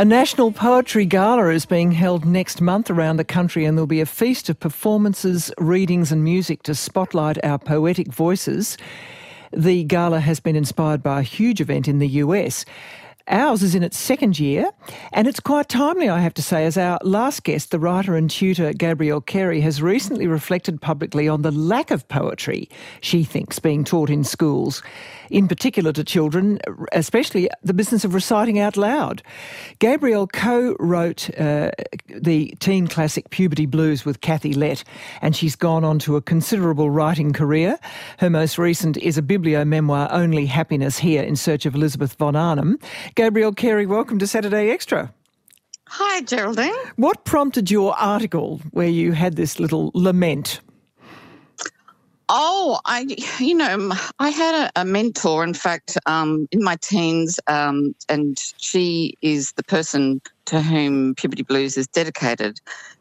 A national poetry gala is being held next month around the country, and there'll be a feast of performances, readings, and music to spotlight our poetic voices. The gala has been inspired by a huge event in the US. Ours is in its second year, and it's quite timely, I have to say, as our last guest, the writer and tutor Gabrielle Carey, has recently reflected publicly on the lack of poetry she thinks being taught in schools, in particular to children, especially the business of reciting out loud. Gabrielle co wrote uh, the teen classic Puberty Blues with Kathy Lette, and she's gone on to a considerable writing career. Her most recent is a biblio memoir, Only Happiness Here in Search of Elizabeth von Arnim. Gabrielle Carey, welcome to Saturday Extra. Hi, Geraldine. What prompted your article where you had this little lament? Oh, I, you know, I had a, a mentor, in fact, um, in my teens, um, and she is the person to whom Puberty Blues is dedicated.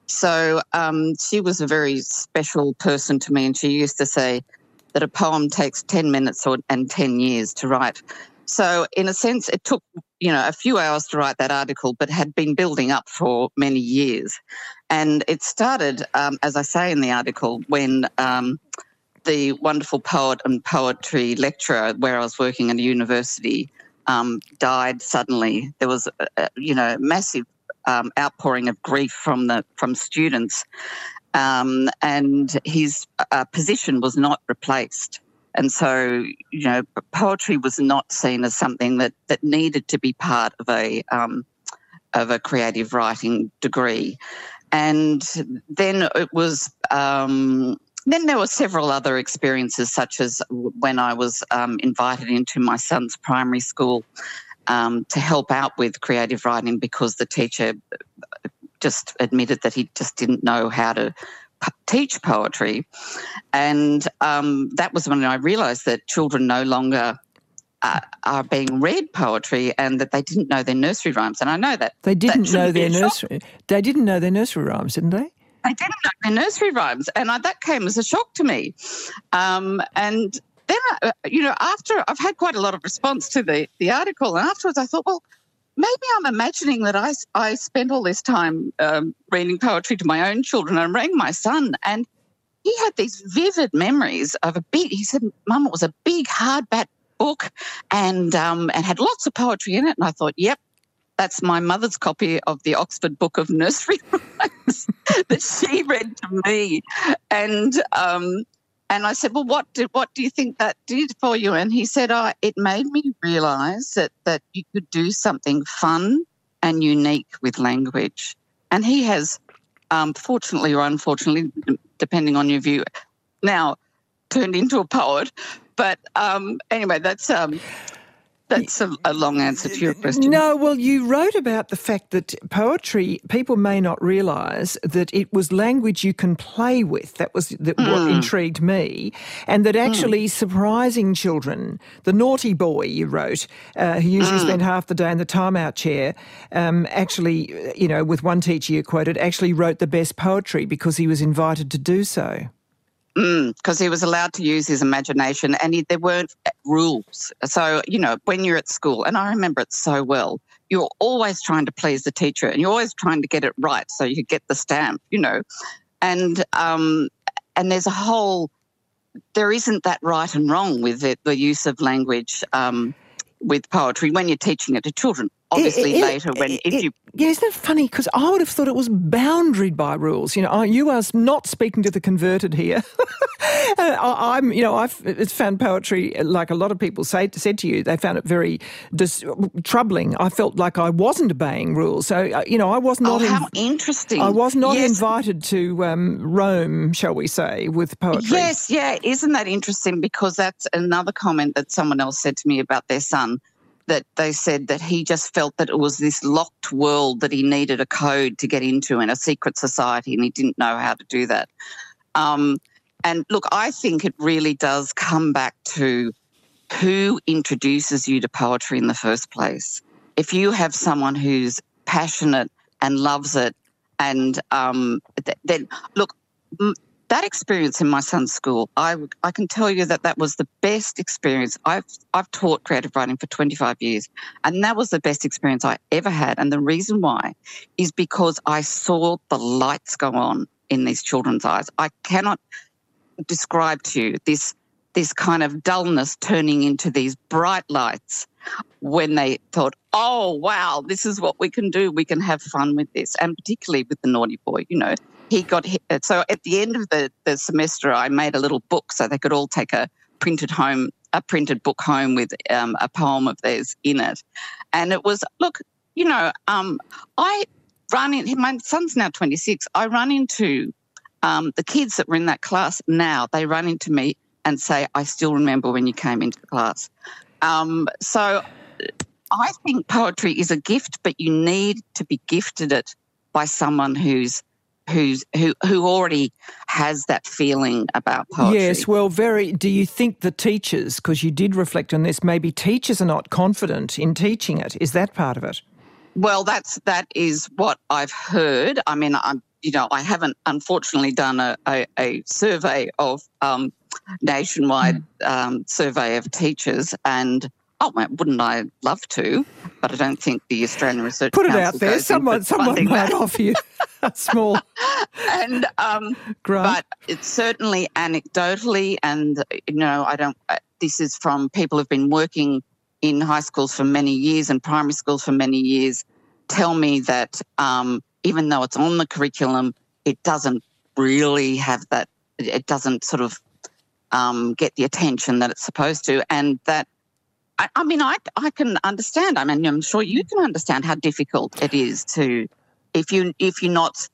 So um, she was a very special person to me, and she used to say that a poem takes 10 minutes or, and 10 years to write. So, in a sense, it took you know a few hours to write that article, but had been building up for many years. And it started, um, as I say in the article, when um, the wonderful poet and poetry lecturer where I was working at a university um, died suddenly. There was, a, a, you know, massive um, outpouring of grief from the from students, um, and his uh, position was not replaced. And so, you know, poetry was not seen as something that, that needed to be part of a um, of a creative writing degree. And then it was. Um, then there were several other experiences, such as when I was um, invited into my son's primary school um, to help out with creative writing because the teacher just admitted that he just didn't know how to teach poetry. And um, that was when I realised that children no longer uh, are being read poetry and that they didn't know their nursery rhymes. And I know that they didn't know their nursery. They didn't know their nursery rhymes, didn't they? They didn't know their nursery rhymes, and I, that came as a shock to me. Um, and then, uh, you know, after I've had quite a lot of response to the the article, and afterwards I thought, well, maybe I'm imagining that I, I spent all this time um, reading poetry to my own children. I rang my son, and he had these vivid memories of a big. He said, "Mum, it was a big hardback book, and um, and had lots of poetry in it." And I thought, "Yep, that's my mother's copy of the Oxford Book of Nursery Rhymes that she read to me." And um, and I said, "Well, what did what do you think that did for you?" And he said, "Oh, it made me realise that that you could do something fun and unique with language." And he has, um, fortunately or unfortunately, depending on your view, now turned into a poet. But um, anyway, that's um, that's a, a, long answer to your question. No, well, you wrote about the fact that poetry, people may not realise that it was language you can play with. That was that mm. what intrigued me. And that actually mm. surprising children, the naughty boy you wrote, uh, who usually mm. spent half the day in the timeout chair, um, actually, you know, with one teacher you quoted, actually wrote the best poetry because he was invited to do so because mm, he was allowed to use his imagination and he, there weren't rules. So, you know, when you're at school, and I remember it so well, you're always trying to please the teacher and you're always trying to get it right so you get the stamp, you know. And um, and there's a whole there isn't that right and wrong with it, the use of language um, with poetry when you're teaching it to children obviously it, later when it, if you yeah isn't it funny? Because i would have thought it was boundaried by rules. You know you are not speaking to the converted here. I, am you know i've found poetry like a lot of people say said to you they found it very dis- troubling. I felt like i wasn't obeying rules. So uh, you know i was not oh, how interesting. I was not yes. invited to um, roam shall we say with poetry. Yes yeah isn't that interesting? Because that's another comment that someone else said to me about their son that they said that he just felt that it was this locked world that he needed a code to get into in a secret society and he didn't know how to do that. Um, and look, I think it really does come back to who introduces you to poetry in the first place. If you have someone who's passionate and loves it, and um, then look, that experience in my son's school, I, I can tell you that that was the best experience. I've, I've taught creative writing for 25 years, and that was the best experience I ever had. And the reason why is because I saw the lights go on in these children's eyes. I cannot describe to you this this kind of dullness turning into these bright lights when they thought, oh, wow, this is what we can do. We can have fun with this. And particularly with the naughty boy, you know, he got hit. So at the end of the, the semester, I made a little book so they could all take a printed home, a printed book home with um, a poem of theirs in it. And it was, look, you know, um, I run in, my son's now 26. I run into um, the kids that were in that class now, they run into me and say, I still remember when you came into the class. Um, so I think poetry is a gift, but you need to be gifted it by someone who's who's who who already has that feeling about poetry. Yes, well, very. Do you think the teachers, because you did reflect on this, maybe teachers are not confident in teaching it? Is that part of it? Well, that's that is what I've heard. I mean, I'm you know I haven't unfortunately done a, a, a survey of um, nationwide mm. um, survey of teachers and oh wouldn't I love to? But I don't think the Australian Research put it Council out there. someone someone might that. offer you a small and um, but it's certainly anecdotally and you know I don't this is from people who've been working in high schools for many years and primary schools for many years tell me that um, even though it's on the curriculum it doesn't really have that it doesn't sort of um, get the attention that it's supposed to, and that I, I, mean, I I can understand. I mean, I'm sure you mm. can understand how difficult it is to if you if you're not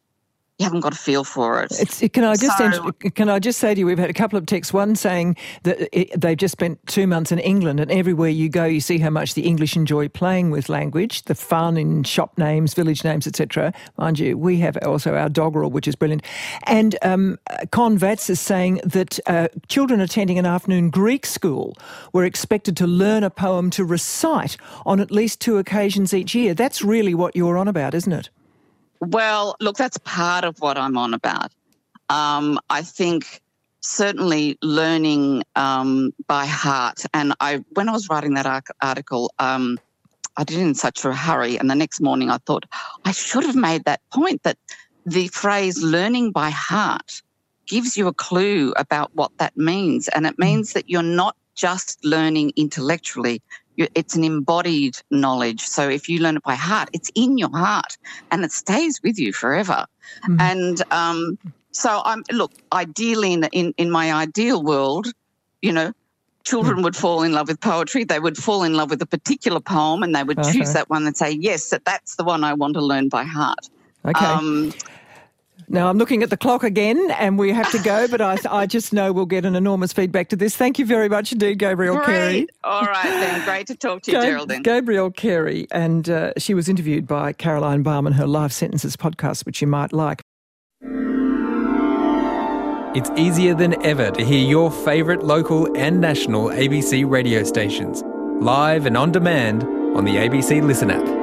you haven't got a feel for it. It's, can I just so, can I just say to you, we've had a couple of texts. One saying that it, they've just spent two months in England, and everywhere you go, you see how much the English enjoy playing with language, the fun in shop names, village names, etc. Mind you, we have also our doggerel, which is brilliant. And um, Con Vats is saying that uh, children attending an afternoon Greek school were expected to learn a poem to recite on at least two occasions each year. That's really what you're on about, isn't it? Well, look, that's part of what I'm on about. Um, I think certainly learning um, by heart. And I, when I was writing that article, um, I did it in such a hurry. And the next morning, I thought I should have made that point that the phrase "learning by heart" gives you a clue about what that means, and it means that you're not just learning intellectually it's an embodied knowledge. So if you learn it by heart, it's in your heart and it stays with you forever. Mm-hmm. And um, so I'm look, ideally in, in in my ideal world, you know, children would fall in love with poetry. They would fall in love with a particular poem and they would okay. choose that one and say, yes, that that's the one I want to learn by heart. Okay. Um, now, I'm looking at the clock again and we have to go, but I, I just know we'll get an enormous feedback to this. Thank you very much indeed, Gabrielle Great. Carey. All right, then. Great to talk to you, Geraldine. Gabrielle Carey, and uh, she was interviewed by Caroline Barman, on her Life Sentences podcast, which you might like. It's easier than ever to hear your favourite local and national ABC radio stations, live and on demand on the ABC Listen app.